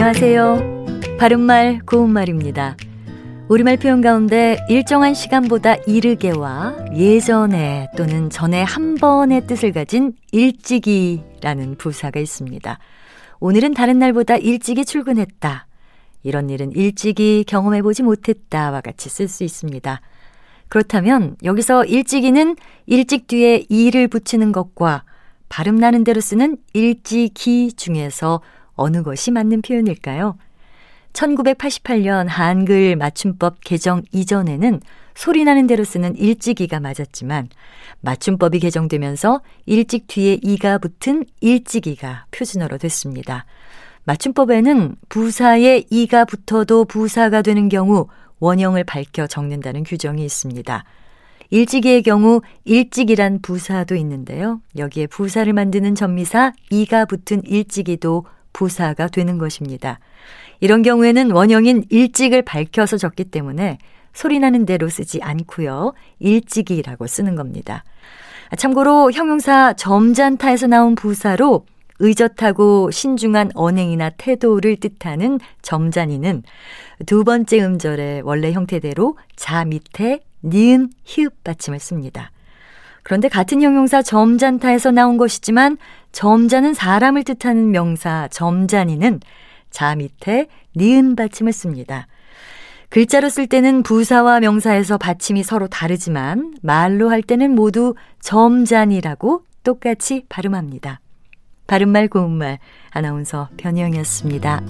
안녕하세요. 바른말 고운말입니다. 우리말 표현 가운데 일정한 시간보다 이르게와 예전에 또는 전에 한 번의 뜻을 가진 일찍이라는 부사가 있습니다. 오늘은 다른 날보다 일찍이 출근했다. 이런 일은 일찍이 경험해보지 못했다와 같이 쓸 수 있습니다. 그렇다면 여기서 일찍이는 일찍 뒤에 이를 붙이는 것과 발음 나는 대로 쓰는 일찍이 중에서 어느 것이 맞는 표현일까요? 1988년 한글 맞춤법 개정 이전에는 소리 나는 대로 쓰는 일찍이가 맞았지만 맞춤법이 개정되면서 일찍 뒤에 이가 붙은 일찍이가 표준어로 됐습니다. 맞춤법에는 부사에 이가 붙어도 부사가 되는 경우 원형을 밝혀 적는다는 규정이 있습니다. 일찍이의 경우 일찍이란 부사도 있는데요. 여기에 부사를 만드는 전미사 이가 붙은 일찍이도 부사가 되는 것입니다. 이런 경우에는 원형인 일찍을 밝혀서 적기 때문에 소리 나는 대로 쓰지 않고요. 일찍이라고 쓰는 겁니다. 참고로 형용사 점잔타에서 나온 부사로 의젓하고 신중한 언행이나 태도를 뜻하는 점잔이는 두 번째 음절의 원래 형태대로 자 밑에 니은 히읗 받침을 씁니다. 그런데 같은 형용사 점잔타에서 나온 것이지만 점자는 사람을 뜻하는 명사 점잔이는 자 밑에 니은 받침을 씁니다. 글자로 쓸 때는 부사와 명사에서 받침이 서로 다르지만 말로 할 때는 모두 점잔이라고 똑같이 발음합니다. 바른말 고운말 아나운서 변희영이었습니다.